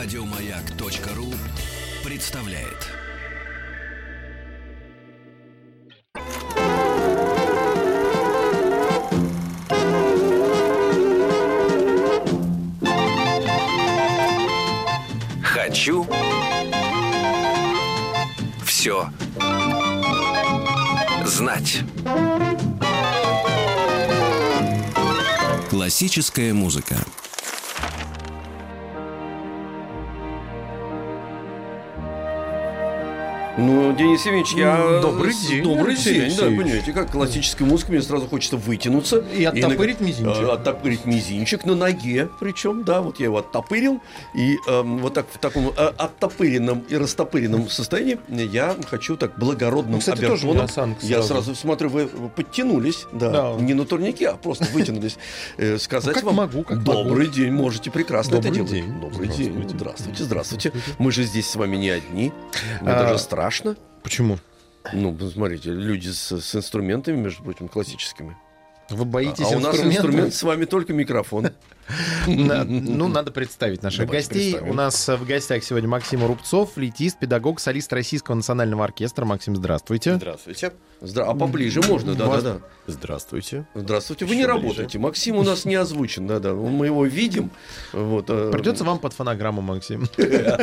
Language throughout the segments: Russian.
Радиомаяк.ру представляет. Хочу все знать. Классическая музыка. Ну, Денис Евгеньевич, я... Добрый день, Добрый день, да, понимаете, как классическая музыка, мне сразу хочется вытянуться. И оттопырить на- мизинчик. э, Оттопырить мизинчик на ноге, причем, да, вот я его оттопырил. И эм, вот так в таком э, оттопыренном и растопыренном состоянии я хочу так благородным Ну, кстати, тоже обертоном. не осанка Я сразу. сразу смотрю, вы подтянулись, да, Да. не на турнике, а просто вытянулись. Э, Сказать Ну, как вам могу, как добрый могу. день, можете прекрасно это делать. день. Добрый день. Здравствуйте. Здравствуйте. Мы же здесь с вами не одни. Мне А, даже страшно. Почему? Ну, смотрите, люди с, с инструментами, между прочим, классическими. Вы боитесь а у нас инструмент с вами только микрофон. Ну, надо представить наших Давайте гостей. представим. У нас в гостях сегодня Максим Рубцов, флейтист, педагог, солист Российского национального оркестра. Максим, здравствуйте. Здравствуйте. Здра- А поближе можно, да, да, Вас- да. Здравствуйте. Здравствуйте. Вы Еще не ближе. работаете. Максим у нас не озвучен, да, да. Мы его видим. Вот. э, Придется вам под фонограмму, Максим. Да,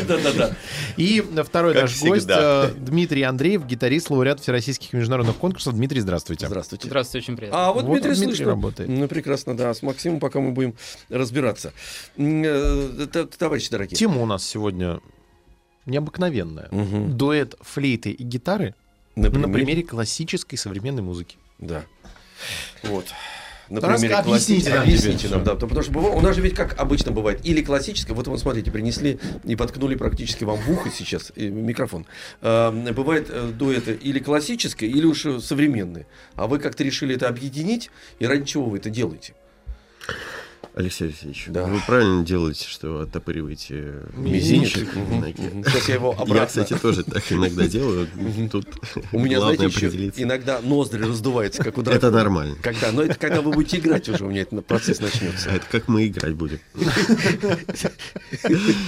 да, да, да. И второй наш гость э, Дмитрий Андреев, гиторист, лауреат всероссийских международных конкурсов. Дмитрий, здравствуйте. Здравствуйте. Здравствуйте, очень приятно. А вот, Дмитрий слышно. работает. Ну, прекрасно, да. С Максимом пока мы будем разбираться. Э, Товарищи дорогие. Тема у нас сегодня необыкновенная. Мгм. Дуэт флейты и гитары на примере классической современной музыки. Да. Вот. На Раз- примере объясните нам Объясните да. Потому что у нас же ведь как обычно бывает, или классическое, вот вы смотрите, принесли и подкнули практически вам в ухо сейчас микрофон. А, бывает э, дуэты или классическое, или уж современные. А вы как-то решили это объединить, и ради чего вы это делаете? Алексей Алексеевич, Да. вы правильно делаете, что оттопыриваете Мизинчик. Сейчас я его обратно... Я, кстати, тоже так иногда делаю. Тут У меня, знаете, еще определиться. иногда ноздри раздуваются, как у Это дракона. нормально. Когда? Но это когда вы будете играть уже, у меня этот процесс начнется. Это как мы играть будем.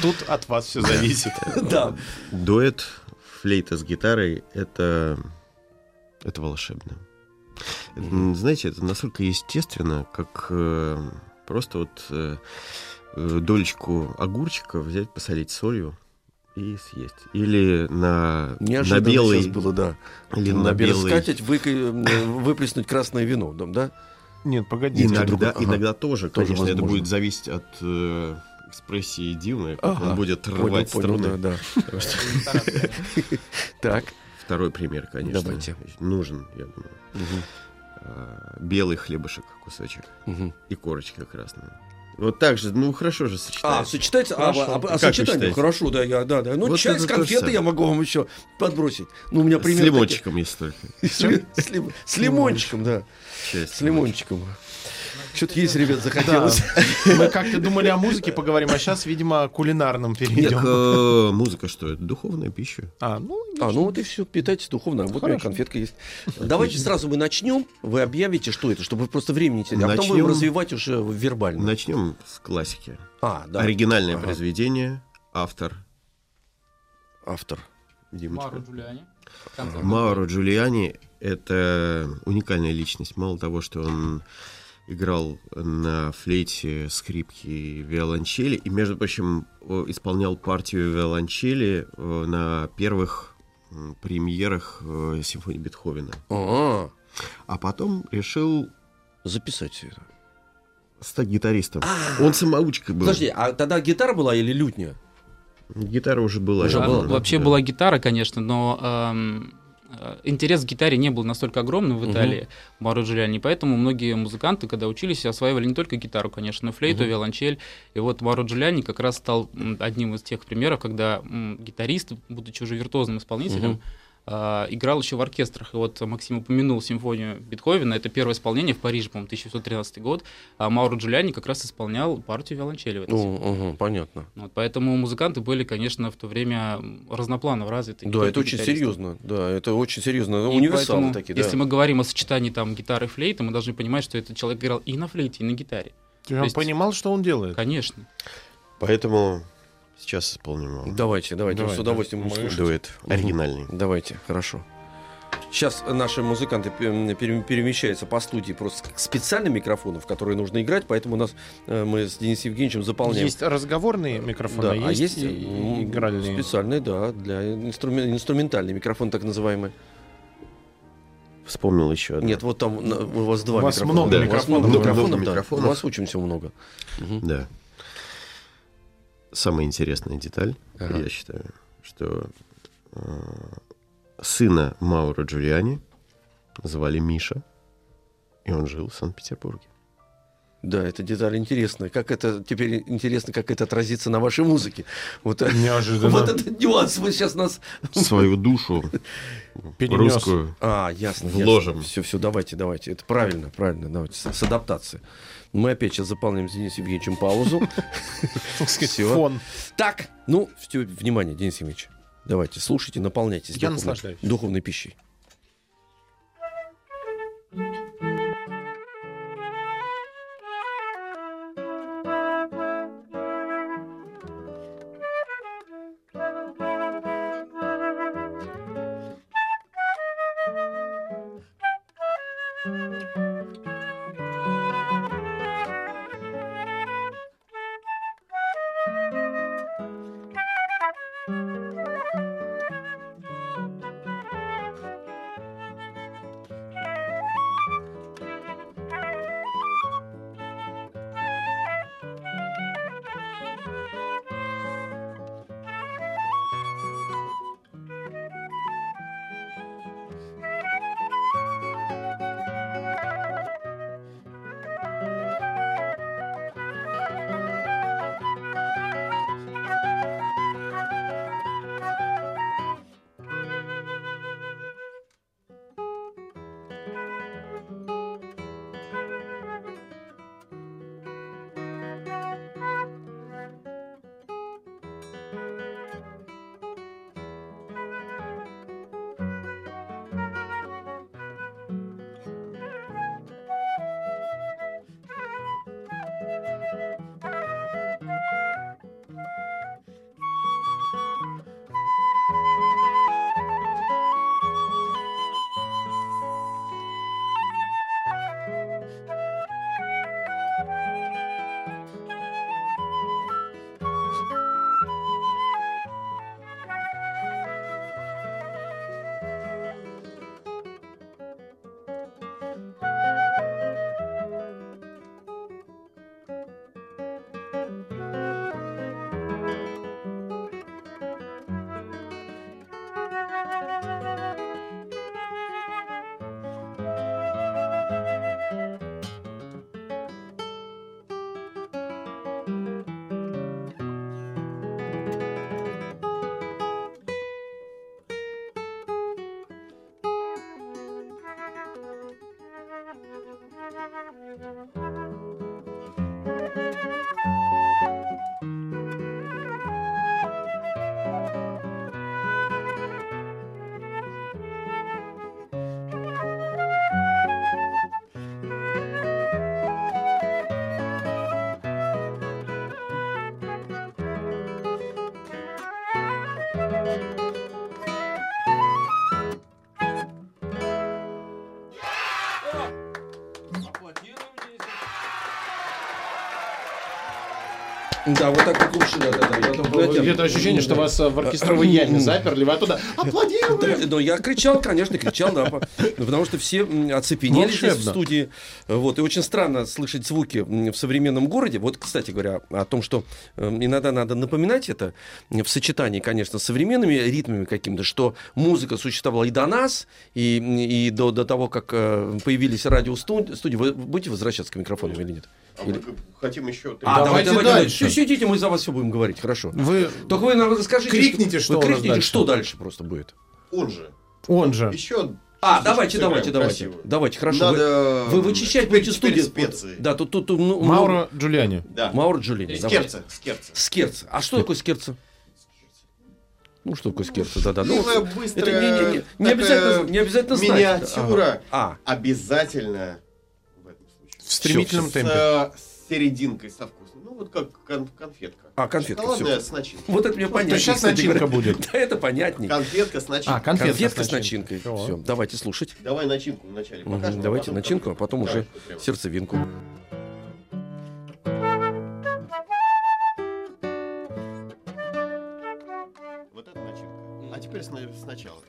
Тут от вас все зависит. Да. Дуэт флейта с гитарой — это... Это волшебно. Это, Знаете, это настолько естественно, как э, просто вот э, э, долечку огурчика взять, посолить солью и съесть. Или на, на Неожиданно белый... сейчас было, да. Или на На белый... скатерть вы, э, выплеснуть красное вино, дом, да? Нет, погодите. Иногда, ага. иногда тоже, Тоже конечно, это возможно. будет зависеть от э, экспрессии Димы, как Ага. он будет Понял, рвать понял, струны. да, да. Так. Второй пример, конечно, Давайте. нужен, я думаю. Белый хлебушек, кусочек, мгм. и корочка красная. Вот так же, ну хорошо же А, сочетается. сочетается? А, Хорошо. а, а Как вы сочетание? считаете? Хорошо, да, я, да, да. Ну, Вот чай с самое. я могу вам еще подбросить. Ну, у меня С пример лимончиком, если только. С ли- с лим- С лимончиком, да. С лимончиком. Что-то есть, ребят, Да. захотелось. Мы как-то думали о музыке поговорим, а сейчас, видимо, о кулинарном Так, перейдем. э, музыка что? Это духовная пища. А, ну, А, ну вот и все, питайтесь духовно. Вот у меня конфетка есть. Давайте сразу мы начнем. Вы объявите, что это, чтобы просто времени не. А потом Начнем. будем развивать уже вербально. Начнем с классики. А, да. Оригинальное Ага. произведение, автор Автор. Димочка. Мару Джулиани. Мауро Джулиани — это уникальная личность. Мало того, что он играл на флейте, скрипке и виолончели, и, между прочим, исполнял партию виолончели на первых премьерах симфонии Бетховена. А, А потом решил записать все это. стать гитаристом. А. Он самоучкой был. Подожди, а тогда гитара была или лютня? Гитара уже была. Уже я была, думаю, Вообще да. была гитара, конечно, но эм, интерес к гитаре не был настолько огромным в. Италии, Маро Джулиани, поэтому многие музыканты, когда учились, осваивали не только гитару, конечно, но флейту, Мгм. виолончель. И вот Маро Джулиани как раз стал одним из тех примеров, когда гитарист, будучи уже виртуозным исполнителем, Мгм. А, играл еще в оркестрах. И вот Максим упомянул симфонию Бетховена. Это первое исполнение в Париже, по-моему, 1913 год. А Мауро Джулиани как раз исполнял партию виолончели Ну, ага, понятно. вот, поэтому музыканты были, конечно, в то время разнопланово развиты. Да, это очень серьезно. Да, это очень серьезно. И Универсалы поэтому, такие, да. Если мы говорим о сочетании там гитары и флейты, мы должны понимать, что этот человек играл и на флейте, и на гитаре. Он есть- понимал, что он делает? Конечно. Поэтому сейчас исполним вам Давайте, давайте, Давай, с удовольствием да. будем слушать. дуэт оригинальный. Давайте, хорошо. Сейчас наши музыканты пе- пере- перемещаются по студии просто к специальным микрофонам, в которые нужно играть, поэтому у нас э, мы с Денисом Евгеньевичем заполняем. Есть разговорные микрофоны, да, а есть, и- м, и игральные. специальные, да, для инструмен- инструментальный микрофон так называемый. Вспомнил еще одно. Нет, вот там у вас два У вас микрофона. много У вас микрофонов. много микрофонов, да. микрофонов. У вас всего много. Мгм. Да. Самая интересная деталь, Ага. я считаю, что э, сына Мауро Джулиани звали Миша, и он жил в Санкт-Петербурге. Да, эта деталь интересная. Как это теперь интересно, как это отразится на вашей музыке. Вот, э, Неожиданно. вот этот нюанс вы сейчас нас. Свою душу Перенес. русскую. А, ясно. Вложим. Все, все, давайте, давайте. Это правильно, правильно. Давайте с, с адаптацией. Мы опять сейчас заполняем с Денисом Евгеньевичем паузу. Фон. Так, ну, все, внимание, Денис Евгеньевич. Давайте, слушайте, наполняйтесь Я духовной пищей. Да, вот так вот лучше, да, да, да. Знаете, Где-то ощущение, что вас э, в оркестровой яме заперли, вы оттуда аплодируем. Да, но я кричал, конечно, кричал, да, ну, потому что все оцепенели здесь в студии. Вот, и очень странно слышать звуки в современном городе. Вот, кстати говоря, о том, что м, иногда надо напоминать это в сочетании, конечно, с современными ритмами каким-то, что музыка существовала и до нас, и, и до, до того, как э, появились радиостудии. Вы будете возвращаться к микрофону или нет? Или- Хотим еще три. А, Давайте давайте, дальше. Всё, Сидите, мы за вас все будем говорить, хорошо. Вы, Только вы нам расскажите. Крикните, что вы у нас крикните, дальше. что дальше просто будет. Он же. он же. Еще. А, давайте, давайте, давайте. Давайте, хорошо. Надо... Вы, вы вычищать будете студию. специи. Да, тут, тут, тут, ну, Мауро Джулиани. Да. Мауро Джулини. давайте. Скерца. Скерца. Скерца. А что такое скерца? Ну, что такое скерца? Да, да. Ну, это не, не, не, не обязательно, не обязательно знать. Миниатюра. Ага. А, Обязательно в стремительном Всё, темпе. С, серединкой со вкусом. Ну, вот как кон- конфетка. А, конфетка, Шоколадная всё. с начинкой. Вот это мне понятнее. щас кстати начинка говоря. будет. Да, это понятнее. Конфетка с начинкой. А, конфетка, Конфетка с начинкой. начинкой. Все, давайте слушать. Давай начинку вначале покажем. а Давайте потом начинку, а потом уже сердцевинку. Вот это начинка. А теперь сна- сначала.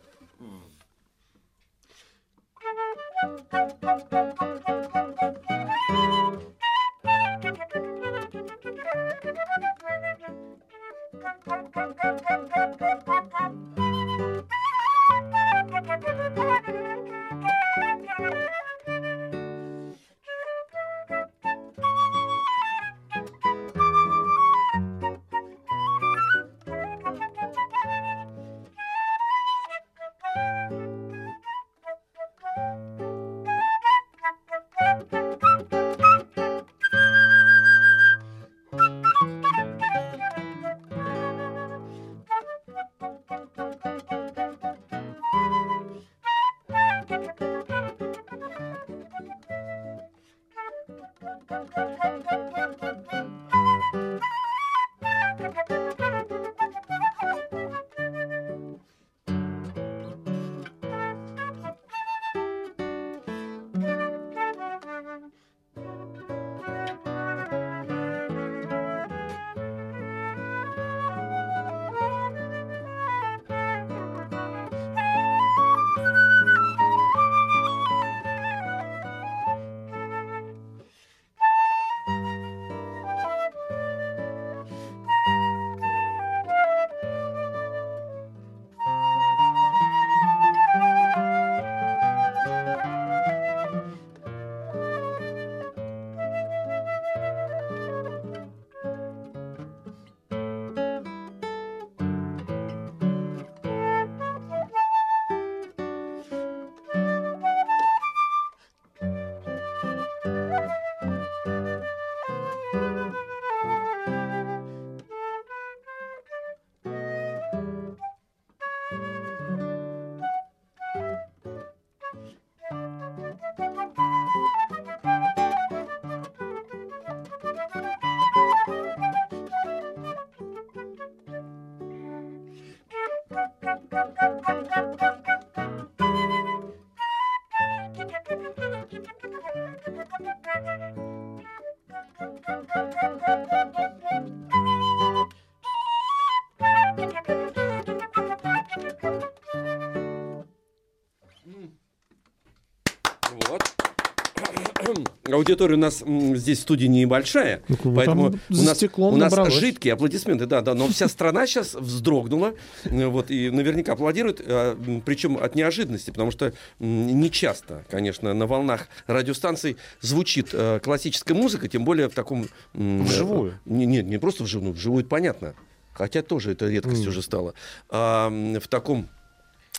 Аудитория у нас м, здесь в студии небольшая, Ну, поэтому у нас, у нас набралось. жидкие аплодисменты, да, да, но вся страна сейчас вздрогнула, э, вот, и наверняка аплодирует, э, причем от неожиданности, потому что м, не часто, конечно, на волнах радиостанций звучит э, классическая музыка, тем более в таком... Вживую. Не, нет, не просто вживую, вживую понятно, хотя тоже это редкость уже стала, а, в таком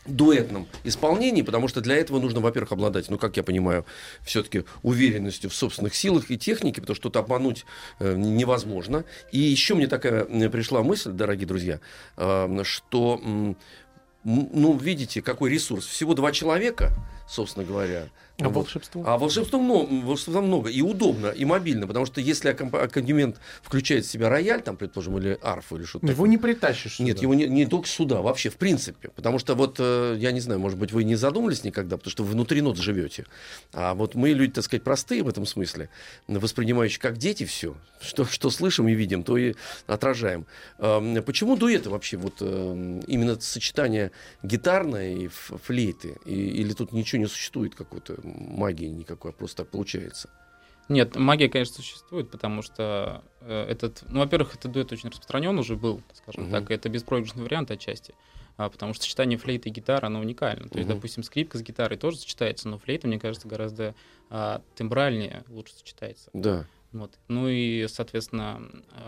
дуэтном исполнении, потому что для этого нужно, во-первых, обладать, ну, как я понимаю, все-таки уверенностью в собственных силах и технике, потому что тут обмануть э, невозможно. И еще мне такая э, пришла мысль, дорогие друзья, э, что, м, ну, видите, какой ресурс. Всего два человека, собственно говоря. А Вот. волшебство? А волшебства много, волшебства много. И удобно, и мобильно. Потому что если аккомп- аккомпанемент включает в себя рояль, там, предположим, или арфу, или что-то Его такое, не притащишь. нет, сюда. его не, не только сюда, вообще, в принципе. Потому что вот, э, я не знаю, может быть, вы не задумывались никогда, потому что вы внутри нот живете. А вот мы люди, так сказать, простые в этом смысле, воспринимающие как дети все, что, что слышим и видим, то и отражаем. Эм, Почему дуэты вообще, вот эм, именно сочетание гитарной и флейты? И- или тут ничего не существует, какой-то магии никакой, а просто так получается? Нет, магия, конечно, существует, потому что э, этот, ну, во-первых, этот дуэт очень распространен уже был, скажем Мгм. так, это беспроигрышный вариант отчасти, а, потому что сочетание флейты и гитары, оно уникально. То есть, Мгм. допустим, скрипка с гитарой тоже сочетается, но флейта, мне кажется, гораздо а, тембральнее лучше сочетается. Да. Вот. Ну и, соответственно,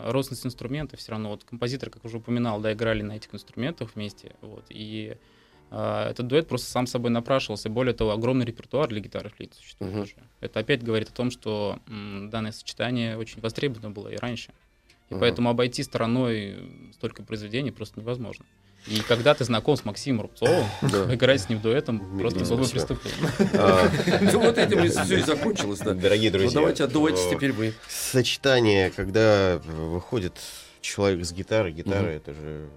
родственность инструментов все равно. Вот композитор, как уже упоминал, да, играли на этих инструментах вместе. Вот. И этот дуэт просто сам собой напрашивался. Более того, огромный репертуар для гитары и флейты существует Мгм. уже. Это опять говорит о том, что м, данное сочетание очень востребовано было и раньше. И Ага. поэтому обойти стороной столько произведений просто невозможно. И когда ты знаком с Максимом Рубцовым, Да. играть с ним дуэтом просто было бы преступление. А, Ну вот этим все и закончилось, да. Дорогие Ну друзья, давайте отдувайтесь теперь вы. Сочетание, когда выходит человек с гитарой, гитара Это же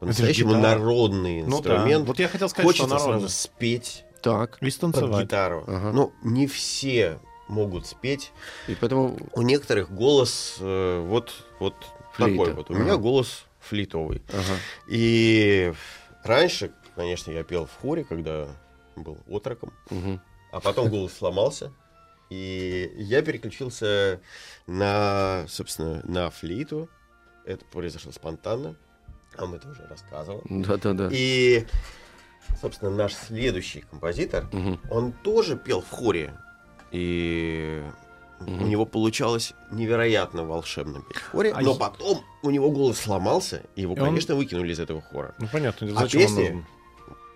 по-настоящему народный Ну да. инструмент. Вот я хотел сказать, Хочется что народно. сразу спеть Так. И под станцевать. гитару. Ага. Но не все могут спеть. И поэтому У некоторых голос э, вот, вот Флейта. такой вот. У Ага. меня голос флитовый. Ага. И раньше, конечно, я пел в хоре, когда был отроком, Мгм. а потом голос сломался. И я переключился на, собственно, на флейту. Это произошло спонтанно. А мы это уже рассказывал. Да-да-да. И, собственно, наш следующий композитор, Мгм. он тоже пел в хоре. И Мгм. у него получалось невероятно волшебно петь в хоре. А но я- потом у него голос сломался, и его, И он- конечно, выкинули из этого хора. Ну понятно, А зачем он песни? нужен?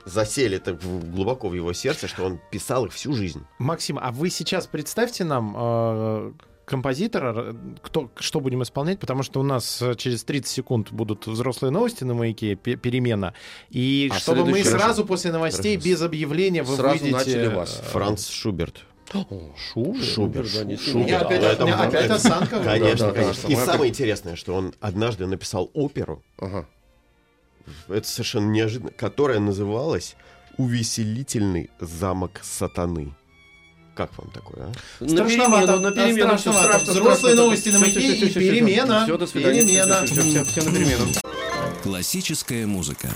Засели так глубоко в его сердце, что он писал их всю жизнь. Максим, а вы сейчас представьте нам э, композитора, э, кто, что будем исполнять, потому что у нас э, через 30 секунд будут взрослые новости на маяке, пе- перемена. И А чтобы мы сразу после новостей Хорошо. без объявления вы Сразу выйдете... начали вас. Франц Шуберт. Да, не У меня Шуберт. опять, это у меня правда. опять осанка. Конечно, да, конечно. да, И самое- самое интересное, что он однажды написал оперу, Ага. это совершенно неожиданно, которая называлась «Увеселительный замок сатаны». Как вам такое, а? На Страшновато, перемену, на перемену, страшновато. страшно, Взрослые страшно. новости на маяке и перемена. Все, до свидания. Перемена. Все, все, все, на перемену. Классическая музыка.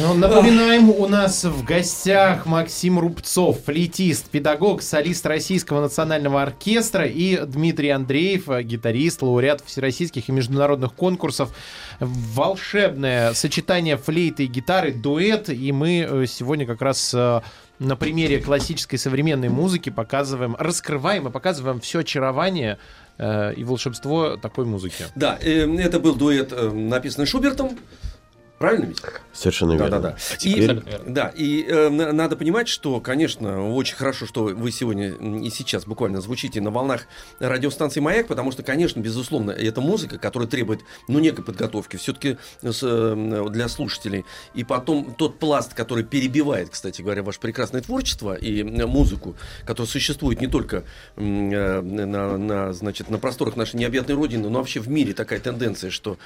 Ну, напоминаем, у нас в гостях Максим Рубцов, флейтист, педагог, солист Российского национального оркестра и Дмитрий Андреев, гитарист, лауреат всероссийских и международных конкурсов. Волшебное сочетание флейты и гитары, дуэт, и мы э, сегодня как раз э, на примере классической современной музыки показываем, раскрываем и показываем все очарование э, и волшебство такой музыки. Да, э, это был дуэт, написанный Шубертом. Правильно ведь? Совершенно верно. Да, да, да. И, верно. да, и э, на- надо понимать, что, конечно, очень хорошо, что вы сегодня и сейчас буквально звучите на волнах радиостанции «Маяк», потому что, конечно, безусловно, это музыка, которая требует, ну, некой подготовки все-таки для слушателей. И потом тот пласт, который перебивает, кстати говоря, ваше прекрасное творчество и музыку, которая существует не только э, на, на, значит, на просторах нашей необъятной родины, но вообще в мире такая тенденция, что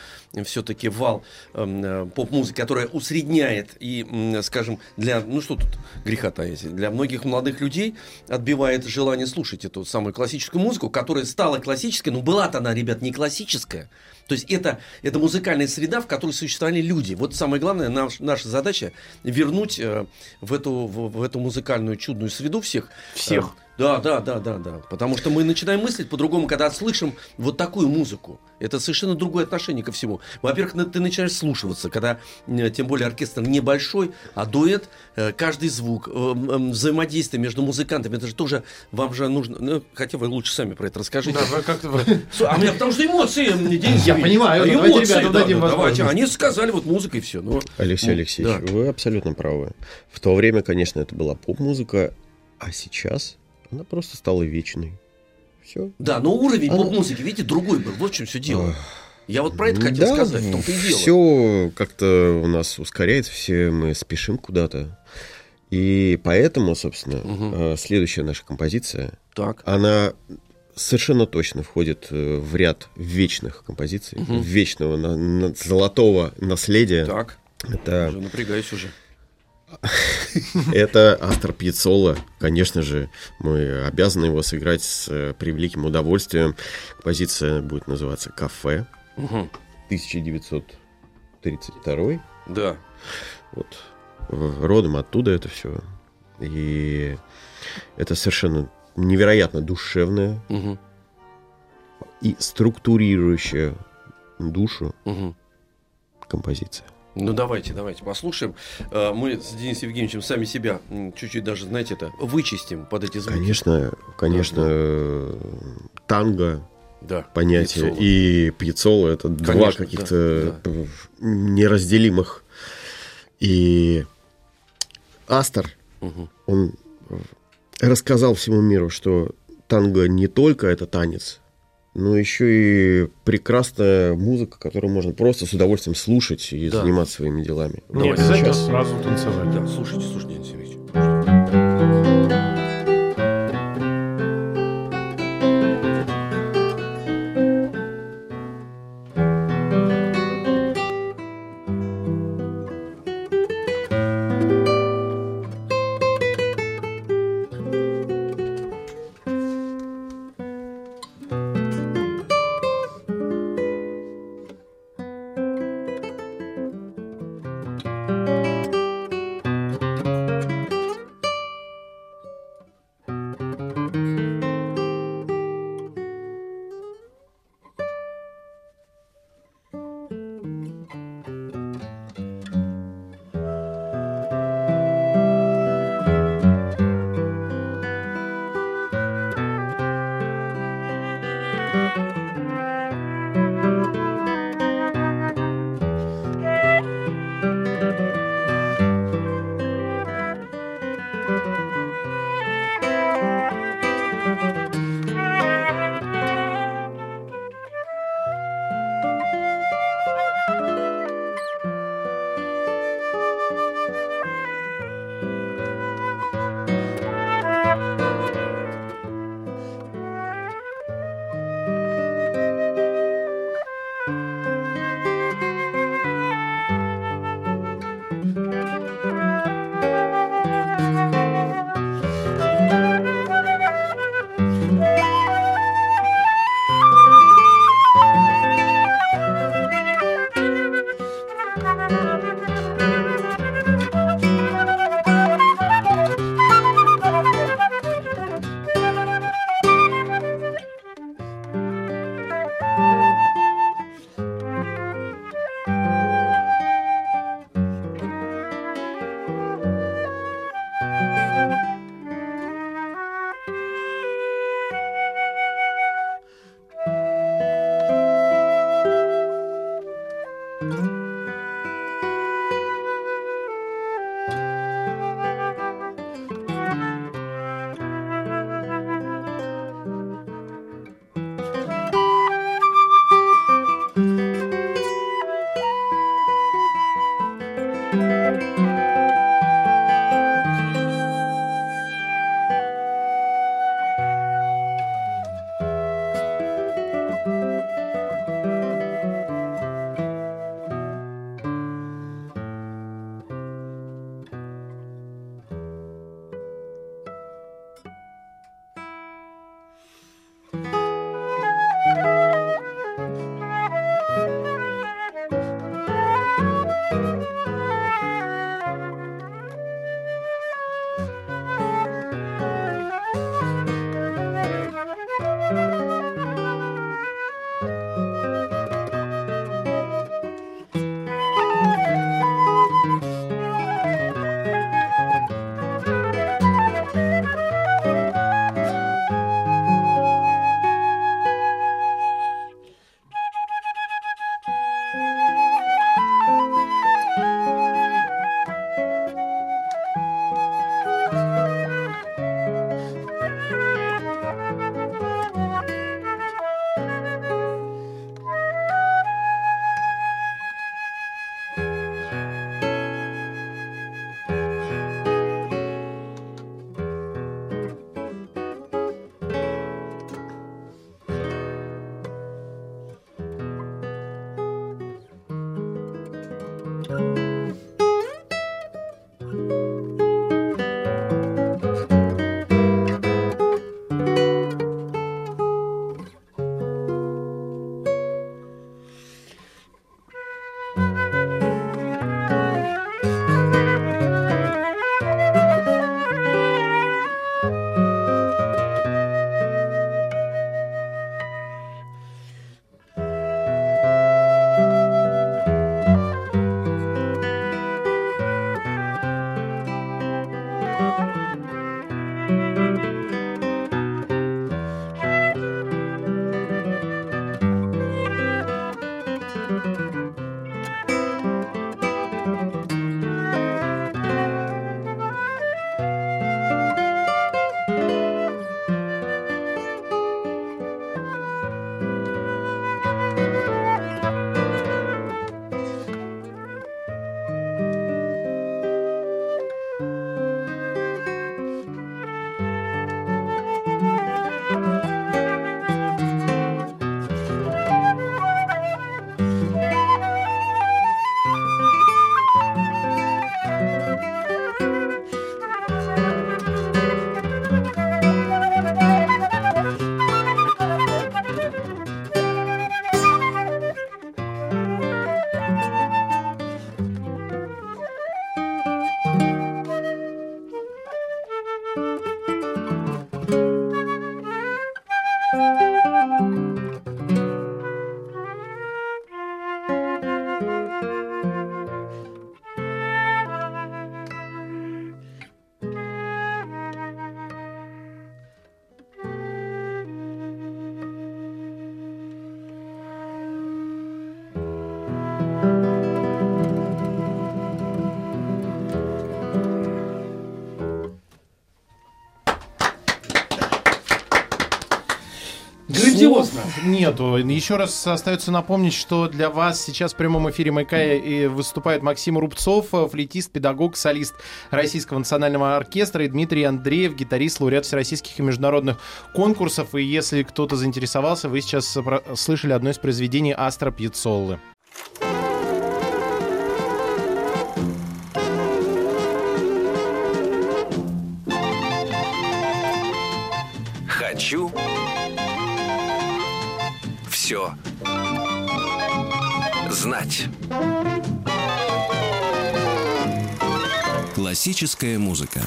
все-таки вал эм, э, поп-музыки, которая усредняет и, скажем, для, ну что тут греха таить, для многих молодых людей отбивает желание слушать эту самую классическую музыку, которая стала классической, но была-то она, ребят, не классическая. То есть это, это музыкальная среда, в которой существовали люди. Вот самое главное, наш- наша задача вернуть э, в, эту, в, в эту музыкальную чудную среду всех. Всех. Э, да, да, да, да, да. Потому что мы начинаем мыслить по-другому, когда слышим вот такую музыку. Это совершенно другое отношение ко всему. Во-первых, ты начинаешь слушаться, когда, тем более, оркестр небольшой, а дуэт, э, каждый звук, э, взаимодействие между музыкантами, это же тоже вам же нужно. Ну, хотя вы лучше сами про это расскажите. Да, вы как-то А у меня потому что эмоции, Денис Я понимаю, ну, эмоции, давайте. Они сказали вот музыка и все. Ну, Алексей ну, Алексеевич, вы абсолютно правы. В то время, конечно, это была поп-музыка, а сейчас она просто стала вечной. Все. Да, но уровень А, поп-музыки, видите, другой был. Вот в чем все дело. Я вот про это хотел Да, сказать, в том-то и дело. Все как-то у нас ускоряется, все мы спешим куда-то. И поэтому, собственно, э, следующая наша композиция, Так. она совершенно точно входит э, в ряд вечных композиций, Мгм. вечного на- на- золотого наследия. Так. Это Уже напрягаюсь уже. Это Астор Пьяццола. Конечно же, мы обязаны его сыграть с э, превеликим удовольствием. Композиция будет называться «Кафе» Мгм. 1932. Да. Вот. Родом оттуда это все. И это совершенно невероятно душевная Мгм. и структурирующая душу Мгм. композиция. Ну давайте, давайте послушаем. Э, Мы с Денисом Евгеньевичем сами себя чуть-чуть даже, знаете, это вычистим под эти звуки. Конечно, конечно, э, танго, Да. понятие Пьяццола. и пьецола это два Конечно, каких-то да, п- неразделимых. И Астер, Мгм. он э, рассказал всему миру, что танго не только это танец, но еще и прекрасная музыка, которую можно просто с удовольствием слушать и Да. заниматься своими делами. Не обязательно сейчас. сразу танцевать. Да, слушайте, слушайте, Грандиозно. Нету. Еще раз остается напомнить, что для вас сейчас в прямом эфире МК и выступает Максим Рубцов, флейтист, педагог, солист Российского национального оркестра и Дмитрий Андреев, гитарист, лауреат всероссийских и международных конкурсов. И если кто-то заинтересовался, вы сейчас слышали одно из произведений Астра Пьяцоллы. Все знать. Классическая музыка.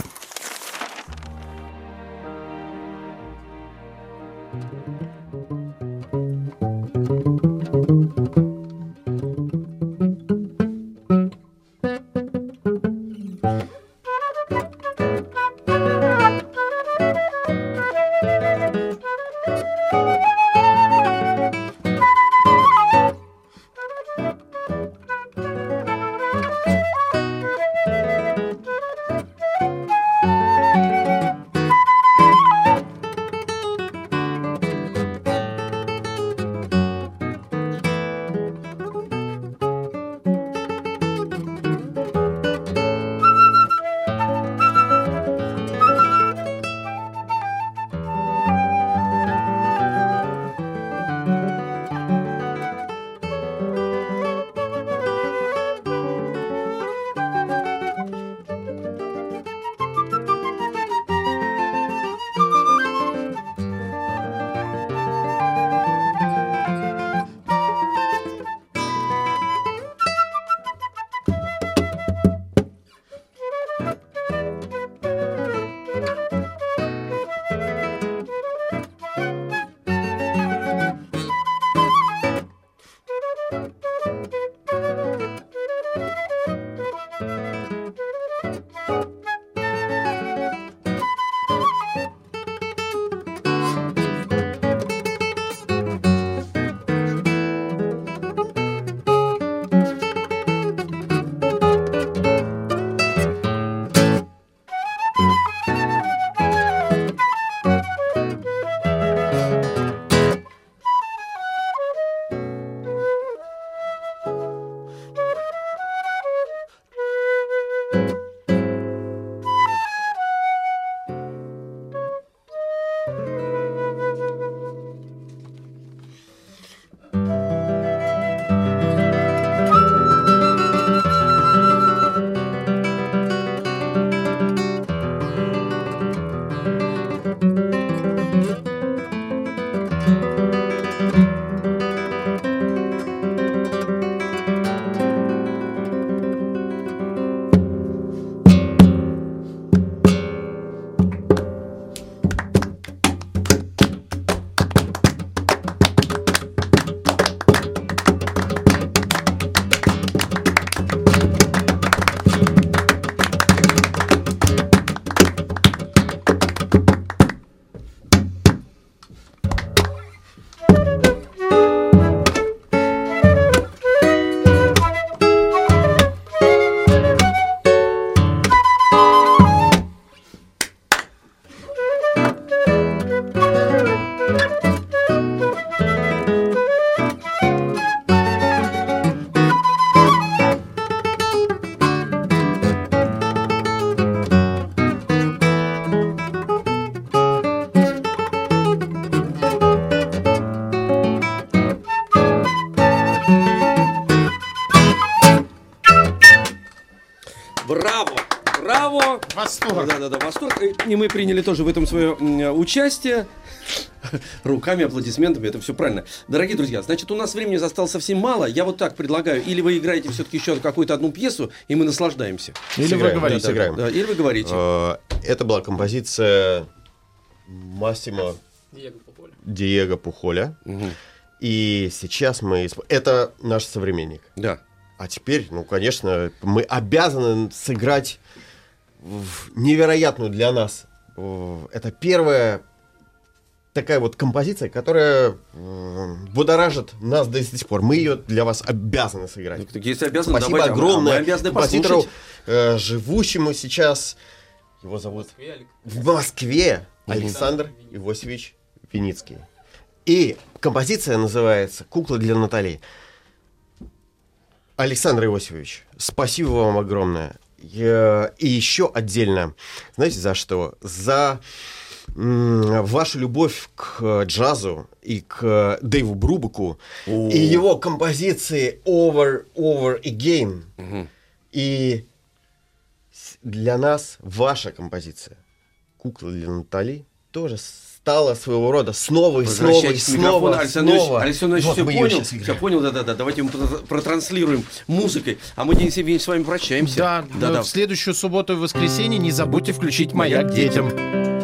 И- мы приняли тоже в этом свое участие. Руками, аплодисментами, это все правильно. Дорогие друзья, значит, у нас времени осталось совсем мало. Я вот так предлагаю, или вы играете все-таки еще какую-то одну пьесу, и мы наслаждаемся. Или вы говорите. да, сыграем. Да, или вы говорите. Э, Это была композиция Массимо Диего Пухоля. И сейчас мы... исп- Это наш современник. Да. А теперь, ну, конечно, мы обязаны сыграть невероятную для нас. э, Это первая такая вот композиция, которая э, будоражит нас до сих пор. Мы ее для вас обязаны сыграть. Ну, так если обязаны, Спасибо давайте, а а огромное Мы обязаны композитору, э, живущему сейчас, его зовут в Москве, Александр Иосифович Виницкий. И композиция называется «Кукла для Натали». Александр Иосифович, спасибо вам огромное. И еще отдельно, знаете, за что? За вашу любовь к джазу и к Дэйву Брубаку О. и его композиции Over, Over Again. Мгм. И для нас ваша композиция «Кукла для Натали» тоже стала своего рода снова и снова и снова. Александр снова. Александр Вот все понял, все понял, да-да-да. Давайте мы про- протранслируем музыкой. А мы, Денис Евгеньевич, с вами прощаемся. Да, да-да. в следующую субботу и воскресенье не забудьте включить «Маяк детям». Еще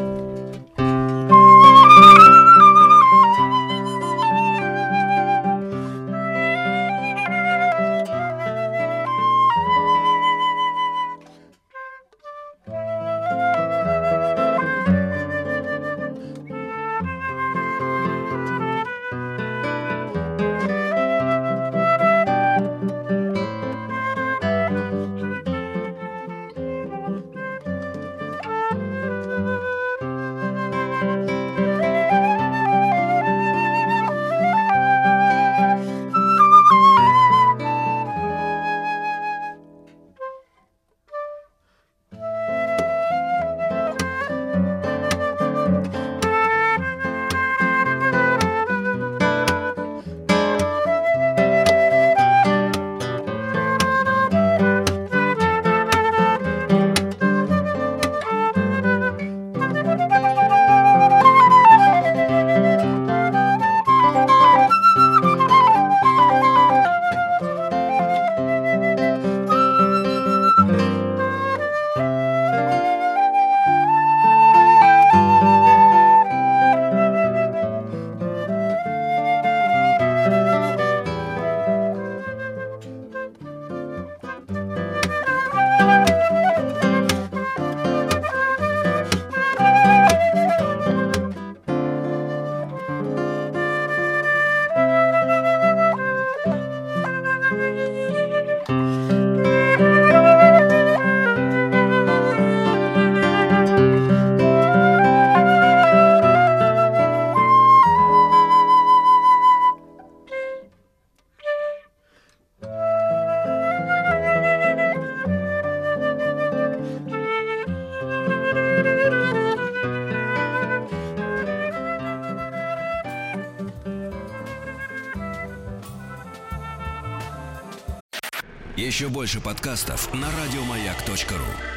больше подкастов на радиомаяк.ру.